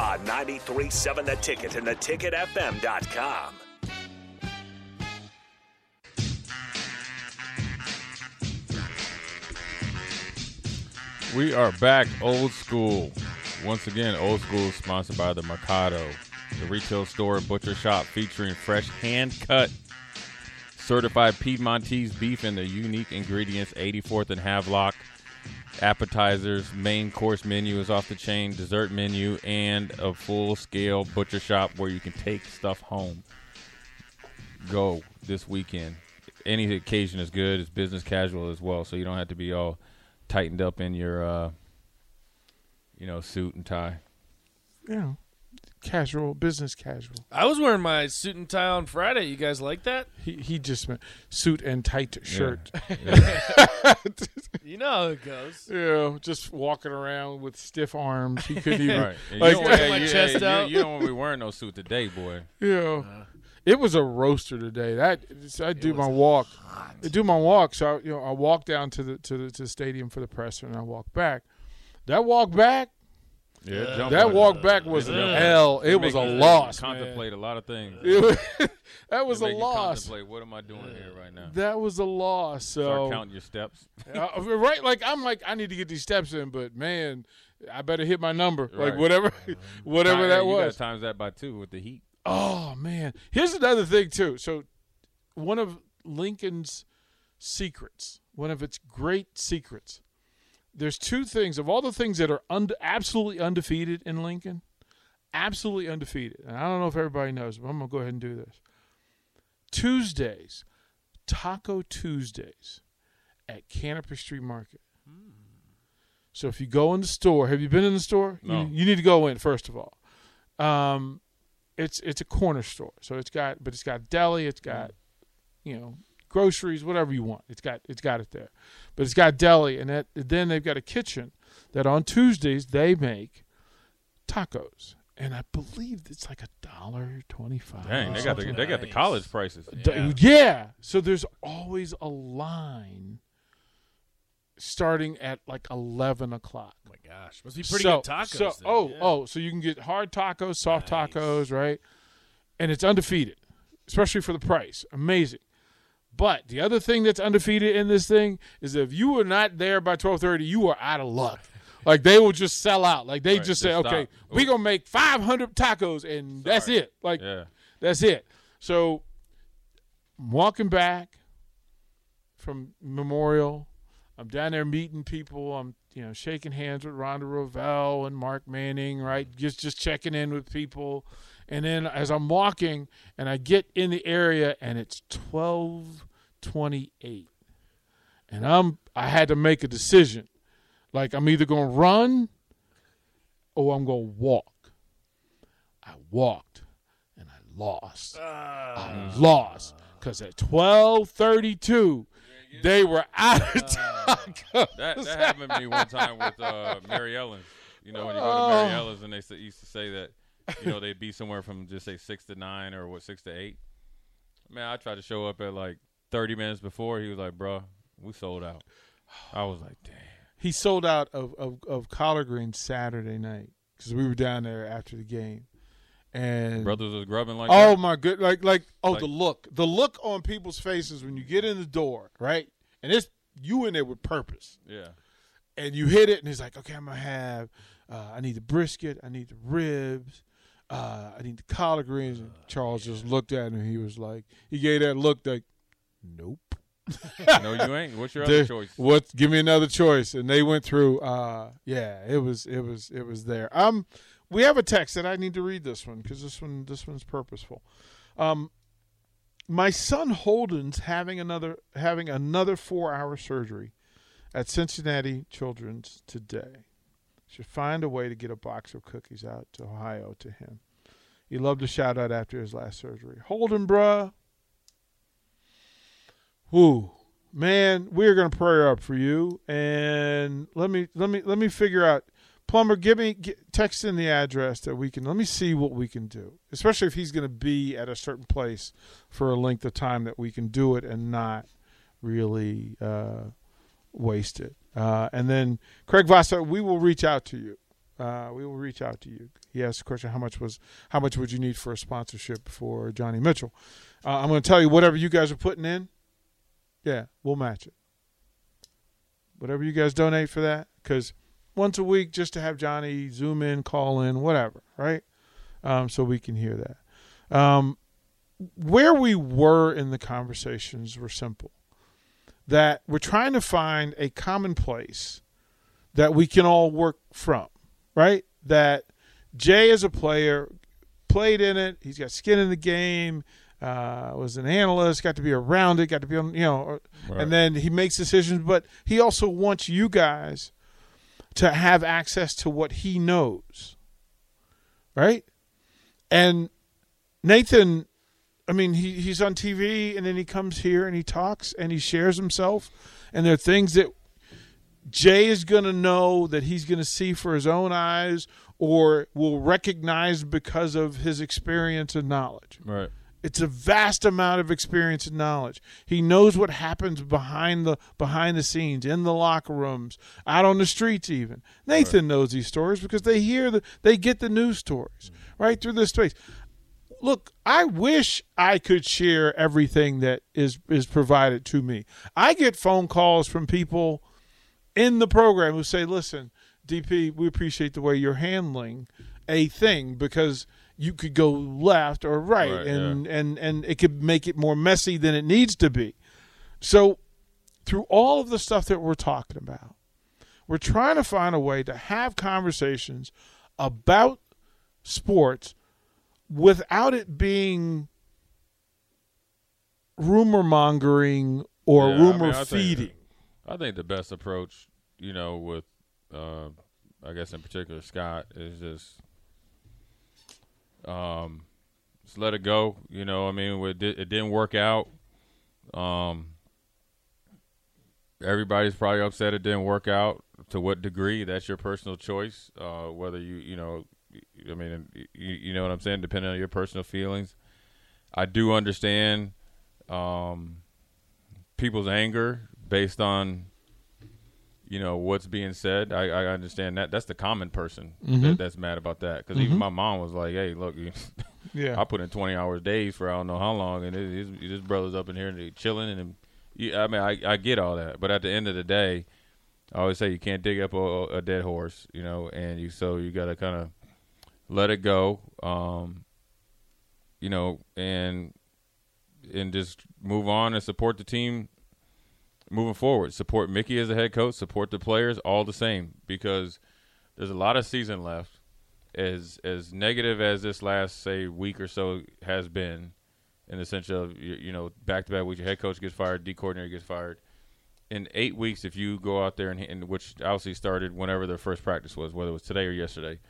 On 93.7 The Ticket and theticketfm.com. We are back, old school. Once again, old school is sponsored by the Mercado, the retail store and butcher shop featuring fresh hand cut certified Piedmontese beef and the unique ingredients 84th and Havelock. Appetizers, main course menu is off the chain, dessert menu, and a full scale butcher shop where you can take stuff home. Go this weekend. Any occasion is good. It's business casual as well, so you don't have to be all tightened up in your, uh, you know, suit and tie. Know, casual, business casual. I was wearing my suit and tie on Friday. You guys like that? He he just meant suit and tight shirt. You know how it goes. Yeah, just walking around with stiff arms. He couldn't even. Right. Like- you don't, my you, chest out. You, don't want to be wearing no suit today, boy. Yeah. It was a roaster today. That I do my walk. I do my walk. So I, you know, I walk down to the to the to the stadium for the presser, and I walk back. That walk back, Yeah, jump that on it. walk back was It jump hell. It was a you loss. man. Contemplate a lot of things. Was- that was a loss. What am I doing here right now? That was a loss. Start So counting your steps. Uh, right, like I'm like I need to get these steps in, but man, I better hit my number, like whatever, whatever Time- that you was. Got times that by two with the heat. Oh man, here's another thing too. So, one of Lincoln's secrets, one of its great secrets. There's two things of all the things that are und- absolutely undefeated in Lincoln, absolutely undefeated. And I don't know if everybody knows, but I'm gonna go ahead and do this. Tuesdays, Taco Tuesdays at Canopy Street Market. So if you go in the store, have you been in the store? No. You, you need to go in first of all. Um, it's it's a corner store, so it's got but it's got deli, it's got you know groceries, whatever you want. It's got it's got it there, but it's got deli, and that, then they've got a kitchen that on Tuesdays they make tacos, and I believe it's like a dollar twenty five. Dang, they got the they got the college prices. D- yeah. So there's always a line starting at like eleven o'clock. Oh my gosh, must be pretty so, good tacos. So, then. oh, Yeah. oh, so you can get hard tacos, soft Nice. tacos, right? And it's undefeated, especially for the price. Amazing. But the other thing that's undefeated in this thing is if you were not there by twelve thirty, you are out of luck. Like they will just sell out. Like they Right, just say, okay, stop. we gonna make five hundred tacos, and that's it. Like Yeah. that's it. So I'm walking back from Memorial. I'm down there meeting people. I'm you know shaking hands with Rhonda Revelle and Mark Manning, right? Just just checking in with people. And then as I'm walking and I get in the area and it's 12:28. And I'm I had to make a decision. Like I'm either going to run or I'm going to walk. I walked and I lost. I lost because at twelve thirty two, they were out of tacos. That that happened to me one time with uh, Mary Ellen's. You know, when you go to Oh. Mary Ellen's and they used to say that, you know, they'd be somewhere from just say six to nine or what six to eight. Man, I tried to show up at like thirty minutes before. He was like, "Bruh, we sold out." I was like, "Damn." He sold out of of, of collard greens Saturday night because we were down there after the game, and Brothers was grubbing like oh that. my good, like like oh Like- the look, the look on people's faces when you get in the door, right? And it's you in there with purpose. Yeah. and you hit it, and he's like, "Okay, I'm gonna have. Uh, I need the brisket. I need the ribs. Uh, I need the collard greens." And Charles just looked at him. He was like, he gave that look like, "Nope." no, you ain't. What's your other choice? What? Give me another choice. And they went through. Uh, yeah, it was, it was, it was there. Um, we have a text that I need to read this one because this one, this one's purposeful. Um, my son Holden's having another having another four hour surgery at Cincinnati Children's today. Should find a way to get a box of cookies out to Ohio to him. He loved a shout out after his last surgery. Holden, bruh. Whoo, man, we're gonna pray up for you. And let me let me let me figure out. Plumber, give me get, text in the address that we can. Let me see what we can do, especially if he's going to be at a certain place for a length of time that we can do it and not really uh, waste it. Uh, and then Craig Vasa, we will reach out to you. Uh, we will reach out to you. He asked the question: How much was how much would you need for a sponsorship for Johnny Mitchell? Uh, I'm going to tell you whatever you guys are putting in. Yeah, we'll match it. Whatever you guys donate for that, because once a week just to have Johnny zoom in, call in, whatever, right? Um, so we can hear that. Um, where we were in the conversations were simple. That we're trying to find a common place that we can all work from, right? That Jay as a player played in it. He's got skin in the game. Uh, was an analyst, got to be around it, got to be on, you know, Right. and then he makes decisions. But he also wants you guys to have access to what he knows, right? And Nathan, I mean, he, he's on TV and then he comes here and he talks and he shares himself. And there are things that Jay is going to know that he's going to see for his own eyes or will recognize because of his experience and knowledge. Right. It's a vast amount of experience and knowledge. He knows what happens behind the behind the scenes, in the locker rooms, out on the streets. Even Nathan knows these stories because they hear the they get the news stories mm-hmm. right through this space. Look, I wish I could share everything that is is provided to me. I get phone calls from people in the program who say, "Listen, DP, we appreciate the way you're handling a thing because you could go left or right, Right, and and and it could make it more messy than it needs to be." So, through all of the stuff that we're talking about, we're trying to find a way to have conversations about sports without it being rumor mongering or Yeah, I rumor mean, I think- feeding. I think the best approach, you know, with uh, I guess in particular Scott is just um, just let it go. You know, I mean, it, di- it didn't work out. Um, everybody's probably upset it didn't work out. To what degree? That's your personal choice. Uh, whether you, you know, I mean, you, you know what I'm saying. Depending on your personal feelings, I do understand um, people's anger based on you know what's being said. I, I understand that. That's the common person that, that's mad about that. Because even my mom was like, "Hey, look, Yeah. I put in twenty hours days for I don't know how long, and his, his, his brother's up in here and chilling, and you, I mean, I, I get all that, but at the end of the day, I always say you can't dig up a, a dead horse, you know, and you so you got to kind of let it go, um, you know, and and just move on and support the team moving forward. Support Mickey as a head coach, support the players, all the same, because there's a lot of season left. As as negative as this last say week or so has been, in the sense of you, you know back to back weeks, your head coach gets fired, D coordinator gets fired. In eight weeks, if you go out there and, and which obviously started whenever their first practice was, whether it was today or yesterday,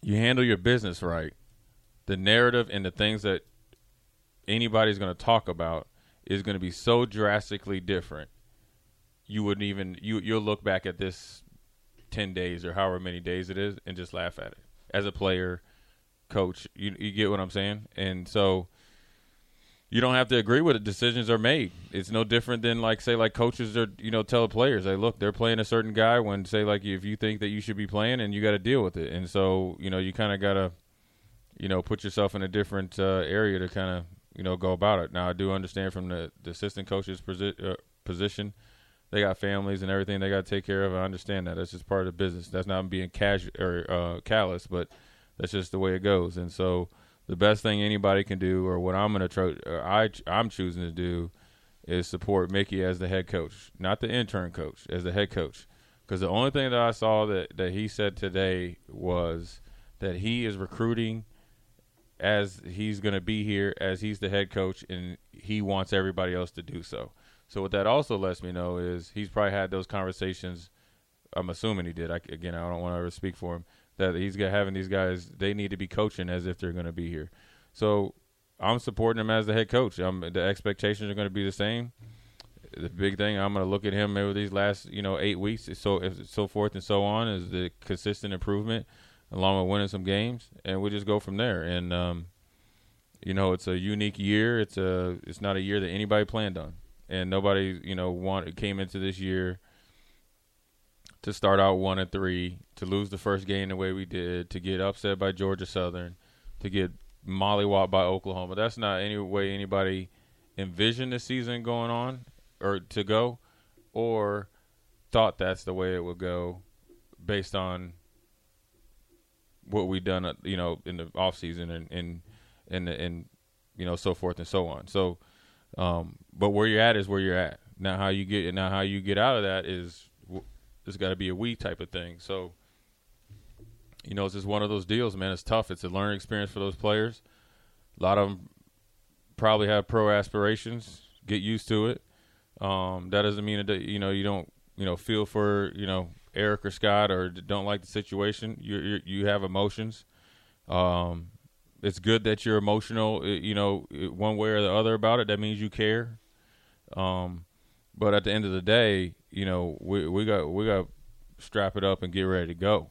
you handle your business right. The narrative and the things that anybody's going to talk about is going to be so drastically different. You wouldn't even you you'll look back at this ten days or however many days it is and just laugh at it as a player, coach. You you get what I'm saying? And so you don't have to agree with it. Decisions are made. It's no different than like say like coaches are you know tell players hey look they're playing a certain guy when say like if you think that you should be playing and you got to deal with it. And so you know you kind of gotta you know put yourself in a different uh, area to kind of you know go about it. Now I do understand from the, the assistant coach's posi- uh, position, they got families and everything they got to take care of. I understand that. That's just part of the business. That's not being casual or uh, callous, but that's just the way it goes. And so the best thing anybody can do, or what I'm gonna try, I I'm choosing to do, is support Mickey as the head coach, not the intern coach, as the head coach. Because the only thing that I saw that that he said today was that he is recruiting as he's going to be here as he's the head coach and he wants everybody else to do so. So what that also lets me know is he's probably had those conversations. I'm assuming he did. I, again, I don't want to ever speak for him. that he's got having these guys. They need to be coaching as if they're going to be here. So I'm supporting him as the head coach. I'm, the expectations are going to be the same. The big thing I'm going to look at him over these last you know eight weeks, so so forth and so on, is the consistent improvement, along with winning some games, and we just go from there. And um, you know, it's a unique year. It's a it's not a year that anybody planned on, and nobody you know wanted came into this year to start out one and three, to lose the first game the way we did, to get upset by Georgia Southern, to get mollywopped by Oklahoma. That's not any way anybody envisioned the season going on or to go, or thought that's the way it would go, based on what we've done, uh, you know, in the off season and and and and you know so forth and so on. So, um, but where you're at is where you're at. Now, how you get now how you get out of that is it's got to be a we type of thing. So, you know, it's just one of those deals, man. It's tough. It's a learning experience for those players. A lot of them probably have pro aspirations. Get used to it. Um, that doesn't mean that you know you don't you know feel for you know Eric or Scott or don't like the situation. You you have emotions. Um, it's good that you're emotional. You know, one way or the other about it. That means you care. Um, but at the end of the day, you know, we we got we got strap it up and get ready to go.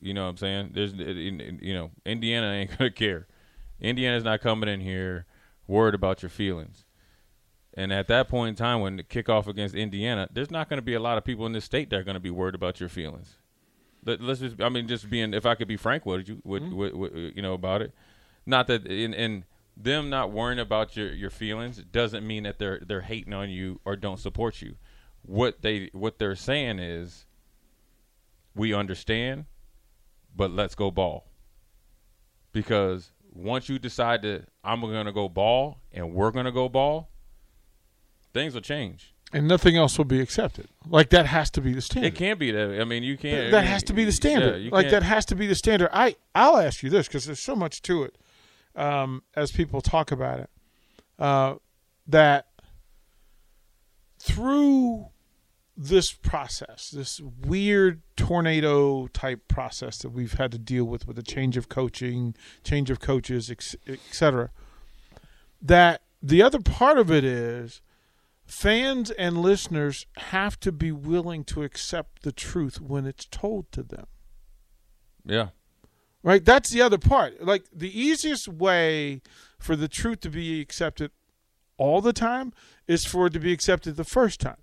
You know what I'm saying? There's you know, Indiana ain't gonna care. Indiana's not coming in here worried about your feelings. And at that point in time, when the kickoff against Indiana, there's not going to be a lot of people in this state that are going to be worried about your feelings. Let, us just, I mean, just being, if I could be frank with you, with, mm-hmm. with, with, you know, about it. Not that, in, in them not worrying about your, your feelings doesn't mean that they're they're hating on you or don't support you what they what they're saying is we understand, but let's go ball. Because once you decide that I'm going to go ball and we're going to go ball, things will change. And nothing else will be accepted. Like that has to be the standard. It can't be that. I mean, you can't. that I mean, has to be the standard. Yeah, like that has to be the standard. I I'll ask you this because there's so much to it, um, as people talk about it, uh, that through this process, this weird tornado type process that we've had to deal with with a change of coaching, change of coaches, etc. That the other part of it is fans and listeners have to be willing to accept the truth when it's told to them. Yeah. Right? That's the other part. Like the easiest way for the truth to be accepted all the time is for it to be accepted the first time.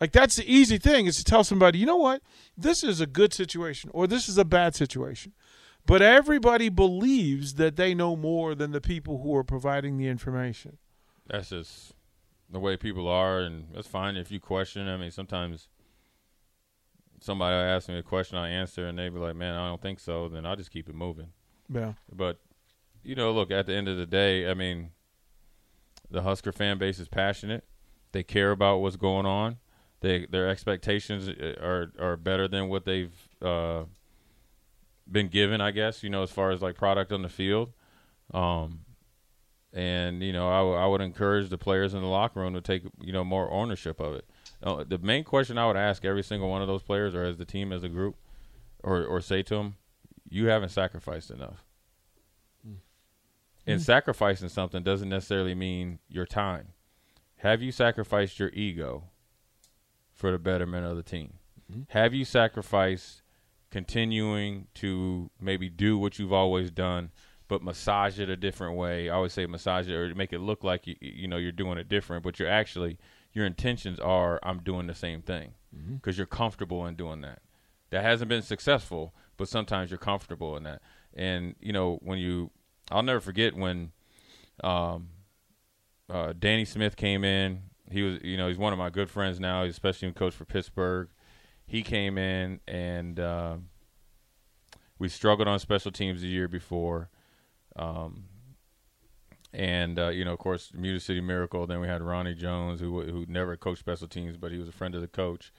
Like that's the easy thing is to tell somebody, you know what, this is a good situation or this is a bad situation. But everybody believes that they know more than the people who are providing the information. That's just the way people are, and that's fine if you question. I mean, sometimes somebody asks me a question, I answer, and they be like, "Man, I don't think so." Then I'll just keep it moving. Yeah. But you know, look at the end of the day, I mean, the Husker fan base is passionate. They care about what's going on. They their expectations uh, are are better than what they've uh, been given, I guess. You know, as far as like product on the field. Um, and you know, I, w- I would encourage the players in the locker room to take you know more ownership of it. Uh, the main question I would ask every single one of those players, or as the team as a group, or or say to them, "You haven't sacrificed enough." Mm. And mm. sacrificing something doesn't necessarily mean your time. Have you sacrificed your ego for the betterment of the team? Mm-hmm. Have you sacrificed continuing to maybe do what you've always done, but massage it a different way? I always say massage it or make it look like you you know you're doing it different, but you're actually your intentions are I'm doing the same thing because mm-hmm. you're comfortable in doing that. That hasn't been successful, but sometimes you're comfortable in that. And you know when you, I'll never forget when um, uh, Danny Smith came in he was, you know, he's one of my good friends now. He's especially coach for Pittsburgh. He came in and uh, we struggled on special teams the year before. Um, and uh, you know, of course, Music City Miracle. Then we had Ronnie Jones, who who never coached special teams, but he was a friend of the coach.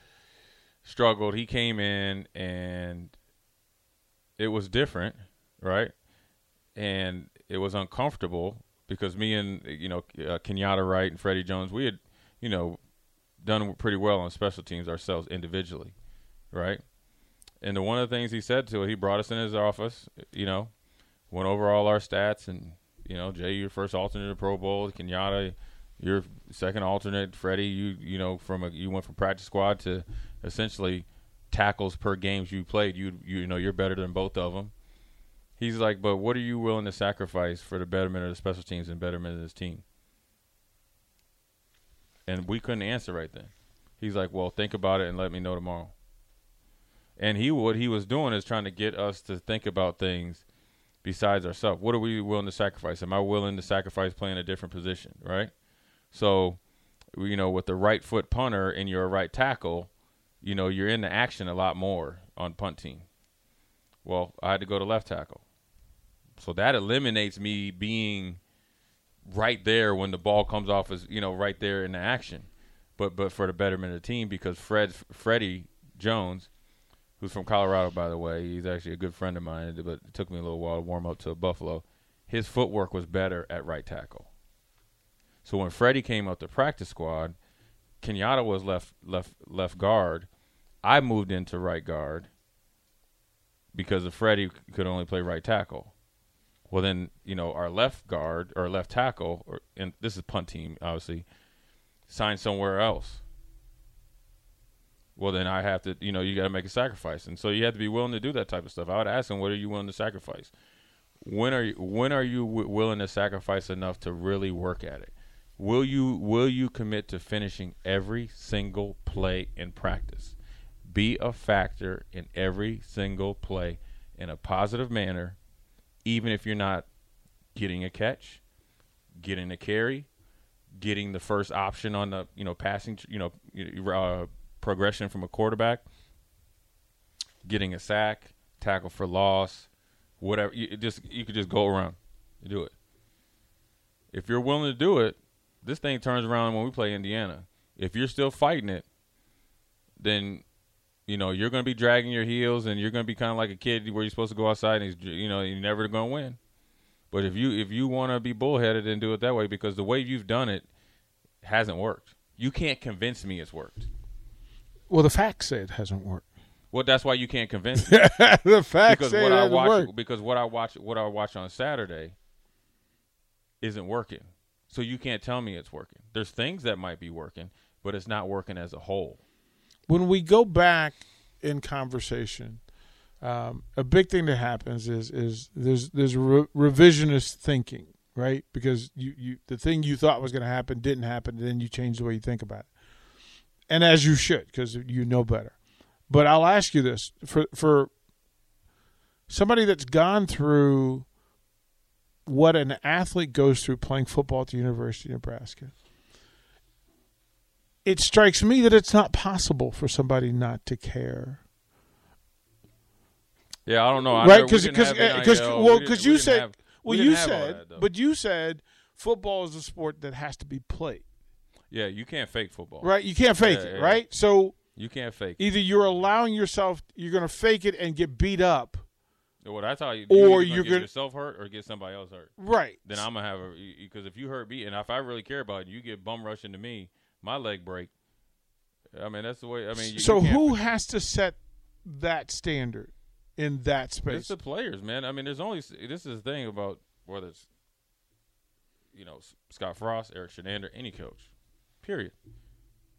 Struggled. He came in, and it was different, right? And it was uncomfortable because me and you know uh, Kenyatta Wright and Freddie Jones, we had you know, done pretty well on special teams ourselves individually, right? And the one of the things he said to it, he brought us in his office, you know, went over all our stats, and you know, Jay, your first alternate to Pro Bowl, Kenyatta, your second alternate, Freddie, you you know, from a you went from practice squad to essentially tackles per games you played. You you know, you're better than both of them. He's like, but what are you willing to sacrifice for the betterment of the special teams and betterment of this team? And we couldn't answer right then. He's like, well, think about it and let me know tomorrow. And he what he was doing is trying to get us to think about things besides ourselves. What are we willing to sacrifice? Am I willing to sacrifice playing a different position, right? So, you know, with the right foot punter and you're a right tackle, you know, you're in the action a lot more on punt team. Well, I had to go to left tackle. So that eliminates me being right there when the ball comes off as, you know, right there in the action. But but for the betterment of the team because Fred Freddie Jones who's from Colorado, by the way. He's actually a good friend of mine, but it took me a little while to warm up to Buffalo. His footwork was better at right tackle. So when Freddie came up to practice squad, Kenyatta was left left left guard. I moved into right guard because of Freddie could only play right tackle. Well, then you know our left guard or left tackle, or and this is punt team obviously, signed somewhere else well then I have to, you know, you got to make a sacrifice, and so you have to be willing to do that type of stuff. I would ask him, what are you willing to sacrifice? When are you when are you w- willing to sacrifice enough to really work at it? Will you will you commit to finishing every single play in practice? Be a factor in every single play in a positive manner, even if you're not getting a catch, getting a carry, getting the first option on the you know passing you know uh, progression from a quarterback, getting a sack, tackle for loss, whatever. You just you could just go around, and do it. If you're willing to do it, this thing turns around when we play Indiana. If you're still fighting it, then you know you're going to be dragging your heels, and you're going to be kind of like a kid where you're supposed to go outside and you know you're never going to win. But if you if you want to be bullheaded and do it that way, because the way you've done it hasn't worked, you can't convince me it's worked. Well, the facts say it hasn't worked. Well, that's why you can't convince me. the facts because say what it I hasn't watch worked. because what I watch what I watch on Saturday isn't working. So you can't tell me it's working. There's things that might be working, but it's not working as a whole. When we go back in conversation, um, a big thing that happens is is there's there's re- revisionist thinking, right? Because you, you the thing you thought was going to happen didn't happen, and then you change the way you think about it and as you should because you know better. But I'll ask you this for for somebody that's gone through what an athlete goes through playing football at the University of Nebraska. It strikes me that it's not possible for somebody not to care. Yeah, I don't know. I right? we Because because eh, because well because we you said have- well didn't you said that, but you said football is a sport that has to be played. Yeah, you can't fake football. Right? You can't fake Yeah, it, yeah. right? So You can't fake. it. either you're allowing yourself you're going to fake it and get beat up What I tell you, Or you either you're gonna get yourself hurt or get somebody else hurt. right Then I'm gonna have a because if you hurt me and if I really care about you, you get bum rushing to me, my leg break. I mean that's the way. I mean, you, so you who has to set that standard in that space? It's the players, man. I mean, there's only this is the thing about whether it's you know Scott Frost, Erik Chinander, any coach, period.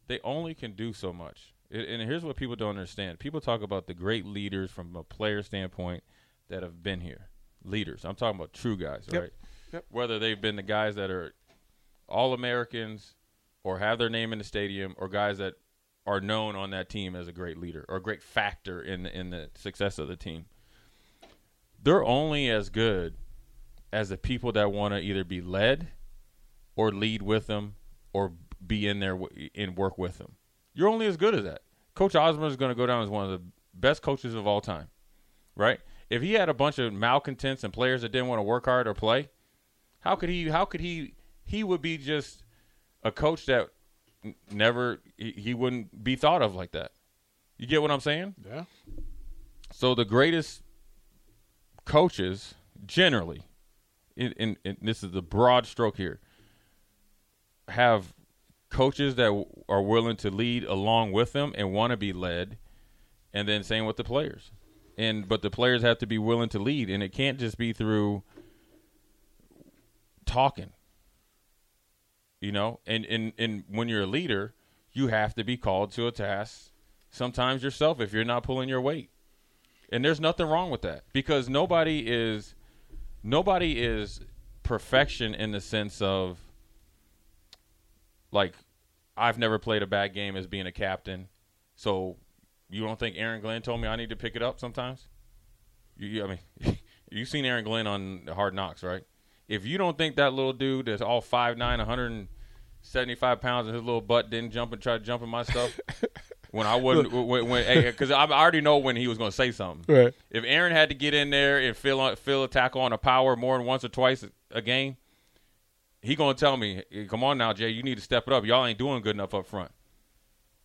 They only can do so much. It, and here's what people don't understand: people talk about the great leaders from a player standpoint that have been here, leaders. I'm talking about true guys, Yep. right? Yep. Whether they've been the guys that are all Americans or have their name in the stadium, or guys that are known on that team as a great leader or a great factor in the, in the success of the team. They're only as good as the people that want to either be led or lead with them or be in there w- and work with them. You're only as good as that. Coach Osborne is going to go down as one of the best coaches of all time, right? If he had a bunch of malcontents and players that didn't want to work hard or play, how could he? How could he? He would be just a coach that never he, he wouldn't be thought of like that. You get what I'm saying? yeah So the greatest coaches generally, in, in, in this is the broad stroke here, have coaches that w- are willing to lead along with them and want to be led, and then same with the players. And but the players have to be willing to lead, and it can't just be through talking. You know, and and and when you're a leader, you have to be called to a task. Sometimes yourself if you're not pulling your weight, and there's nothing wrong with that because nobody is nobody is perfection in the sense of like I've never played a bad game as being a captain, so you don't think Aaron Glenn told me I need to pick it up sometimes? You, you I mean, you've seen Aaron Glenn on the Hard Knocks, right? If you don't think that little dude that's all 5'9", 175 pounds, and his little butt didn't jump and try to jump in my stuff, when I wouldn't, when, because I already know when he was going to say something. Right. If Aaron had to get in there and fill fill a tackle on a power more than once or twice a game, he gonna tell me, "Come on now, Jay, you need to step it up. Y'all ain't doing good enough up front."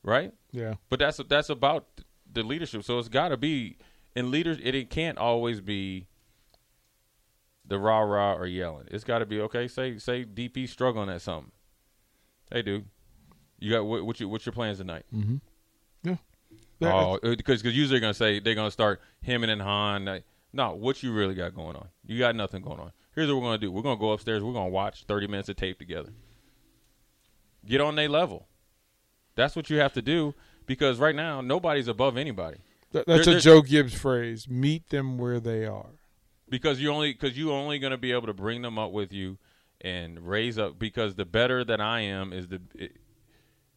Right? Yeah. But that's that's about the leadership. So it's got to be in leaders. It, it can't always be the rah rah or yelling. It's got to be okay. Say say DP struggling at something. Hey, dude, you got what, what you what's your plans tonight? Mm-hmm. Yeah. Oh, because because usually they're gonna say they're gonna start him and Han. Like, no, what you really got going on? You got nothing going on. Here's what we're gonna do. We're gonna go upstairs. We're gonna watch 30 minutes of tape together. Get on their level. That's what you have to do because right now nobody's above anybody. That- that's There- a there- Joe Gibbs phrase. Meet them where they are. because you only because you only going to be able to bring them up with you and raise up because the better that I am is the it,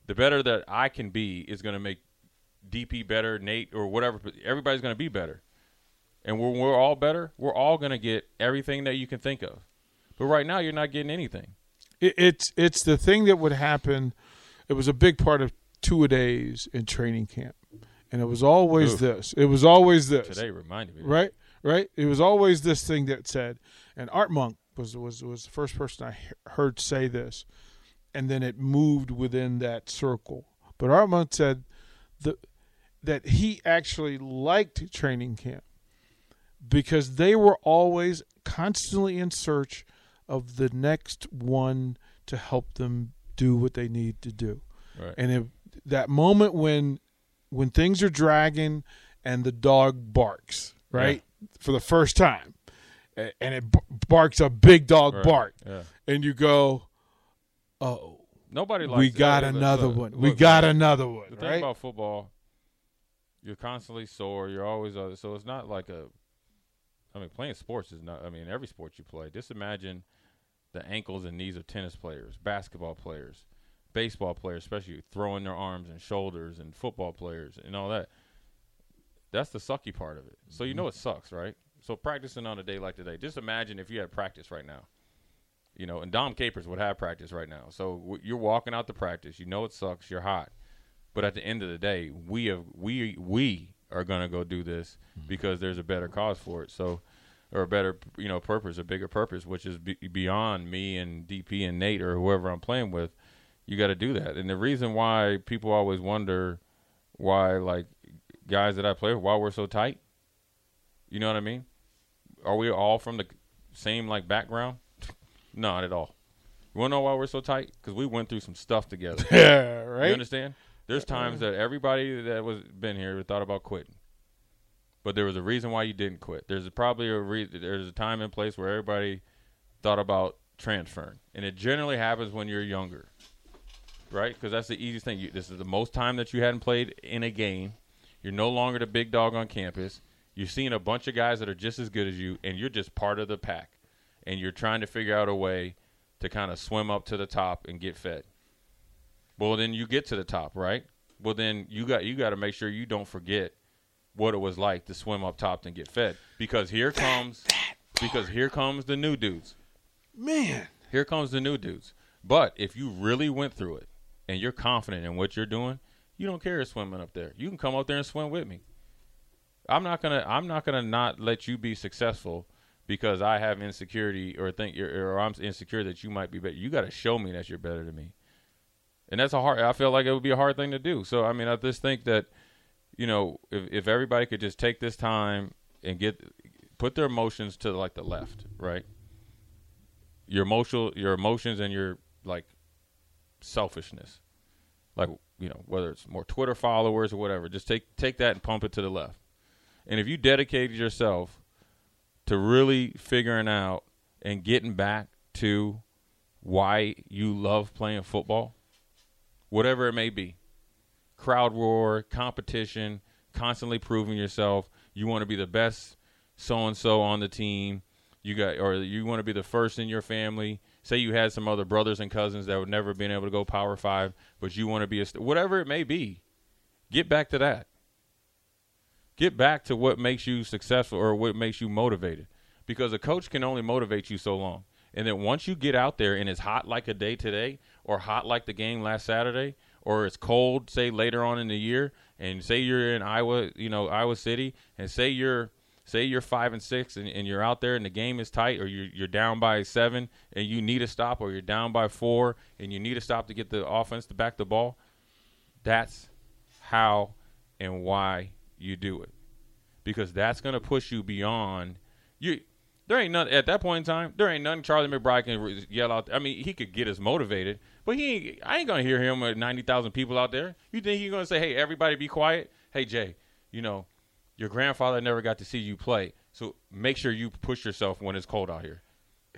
the better that I can be is going to make DP better, Nate or whatever. Everybody's going to be better, and when we're all better, we're all going to get everything that you can think of. But right now, you're not getting anything. It, it's it's the thing that would happen. It was a big part of two a days in training camp, and it was always Oof. this. It was always this. Today reminded me. right? Right. It was always this thing that said, and Art Monk was was was the first person I he- heard say this, and then it moved within that circle. But Art Monk said the that he actually liked training camp because they were always constantly in search of the next one to help them do what they need to do. Right. And if that moment when when things are dragging and the dog barks, right? For the first time. And it barks a big dog Right. bark. Yeah. And you go, "Oh, Nobody likes we got Look, look, another look, one. we got look. another one." The thing right? about football, you're constantly sore. You're always other. So it's not like a. I mean, playing sports is not. I mean, every sport you play. Just imagine the ankles and knees of tennis players, basketball players, baseball players, especially throwing their arms and shoulders, and football players and all that. That's the sucky part of it. So you mm-hmm. know it sucks, right? So practicing on a day like today, just imagine if you had practice right now. You know, and Dom Capers would have practice right now. So w- you're walking out to practice. You know it sucks. You're hot. But at the end of the day, we have we we are gonna go do this mm-hmm. because there's a better cause for it. So, or a better you know purpose, a bigger purpose, which is be- beyond me and DP and Nate or whoever I'm playing with. You got to do that. And the reason why people always wonder why like guys that I play with, why we're so tight. You know what I mean? Are we all from the same like background? Not at all. You want to know why we're so tight? Because we went through some stuff together. yeah, right. You understand? There's times that everybody that was been here thought about quitting, but there was a reason why you didn't quit. There's probably a re- there's a time and place where everybody thought about transferring, and it generally happens when you're younger, right? Because that's the easiest thing. You, this is the most time that you hadn't played in a game. You're no longer the big dog on campus. You're seeing a bunch of guys that are just as good as you, and you're just part of the pack, and you're trying to figure out a way to kind of swim up to the top and get fed. Well, then you get to the top, right? Well, then you got you got to make sure you don't forget what it was like to swim up top and get fed, because here comes that because here comes the new dudes. Man, Here comes the new dudes. But if you really went through it and you're confident in what you're doing, you don't care swimming up there. You can come up there and swim with me. I'm not gonna I'm not gonna not let you be successful because I have insecurity or think you're, or I'm insecure that you might be better. You got to show me that you're better than me, and that's a hard. I feel like it would be a hard thing to do. So I mean, I just think that you know if if everybody could just take this time and get put their emotions to like the left, right? Your emotional your emotions and your like selfishness. Like you know, whether it's more Twitter followers or whatever, just take take that and pump it to the left. And if you dedicated yourself to really figuring out and getting back to why you love playing football, whatever it may be, crowd roar, competition, constantly proving yourself. You want to be the best so and so on the team. You got, or you want to be the first in your family. Say you had some other brothers and cousins that would never been able to go Power Five, but you want to be a st- whatever it may be. Get back to that. Get back to what makes you successful or what makes you motivated, because a coach can only motivate you so long. And then once you get out there and it's hot like a day today, or hot like the game last Saturday, or it's cold, say later on in the year, and say you're in Iowa, you know Iowa City, and say you're say you're five and six and, and you're out there and the game is tight or you're, you're down by seven and you need a stop or you're down by four and you need a stop to get the offense to back the ball that's how and why you do it. Because that's going to push you beyond you there ain't nothing at that point in time there ain't nothing charlie mcbride can yell out i mean he could get us motivated but he ain't, i ain't to hear him with 90000 people out there you think he's to say hey everybody be quiet hey jay you know your grandfather never got to see you play, so make sure you push yourself when it's cold out here.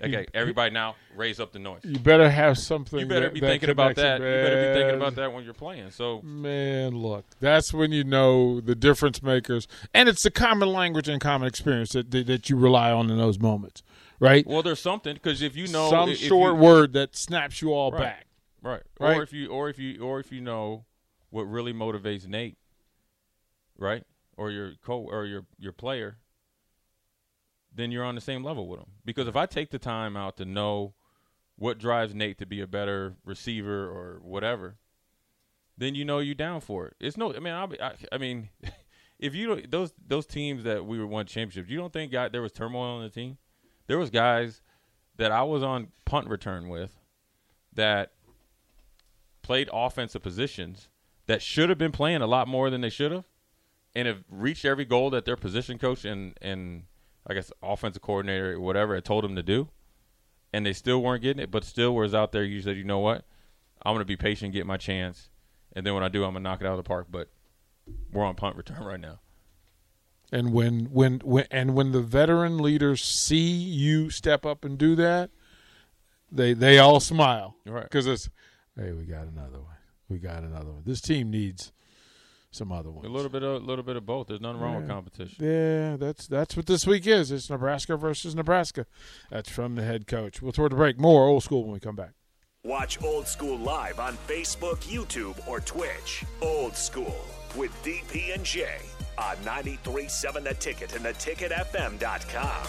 Okay, everybody now raise up the noise. You better have something. You better that- be that thinking about that. You better be thinking about that when you're playing. So Man, look, that's when you know the difference makers, and it's the common language and common experience that that, that you rely on in those moments, right? well, there's something because if you know Some short you, word that snaps you all Right. back. right? Right. Or if you or if you or if you know what really motivates Nate, right? Or your co or your your player, then you're on the same level with him. Because if I take the time out to know what drives Nate to be a better receiver or whatever, then you know you're down for it. It's no, I mean, be, I, I mean, if you don't, those those teams that we won championships, you don't think guy, there was turmoil on the team? There was guys that I was on punt return with that played offensive positions that should have been playing a lot more than they should have, and have reached every goal that their position coach and and I guess offensive coordinator whatever had told him to do, and they still weren't getting it, but still was out there. You said, you know what, I'm gonna be patient, get my chance, and then when I do, I'm gonna knock it out of the park. But we're on punt return right now. And when, when when and when the veteran leaders see you step up and do that, they they all smile Right. because it's hey we got another one we got another one. This team needs some other ones. A little bit, of, a little bit of both. There's nothing wrong with competition. Yeah, that's that's what this week is. It's Nebraska versus Nebraska. That's from the head coach. We'll toward the break. More old school when we come back. Watch Old School live on Facebook, YouTube, or Twitch. Old School with DP and J on 93.7 The Ticket and theticketfm.com.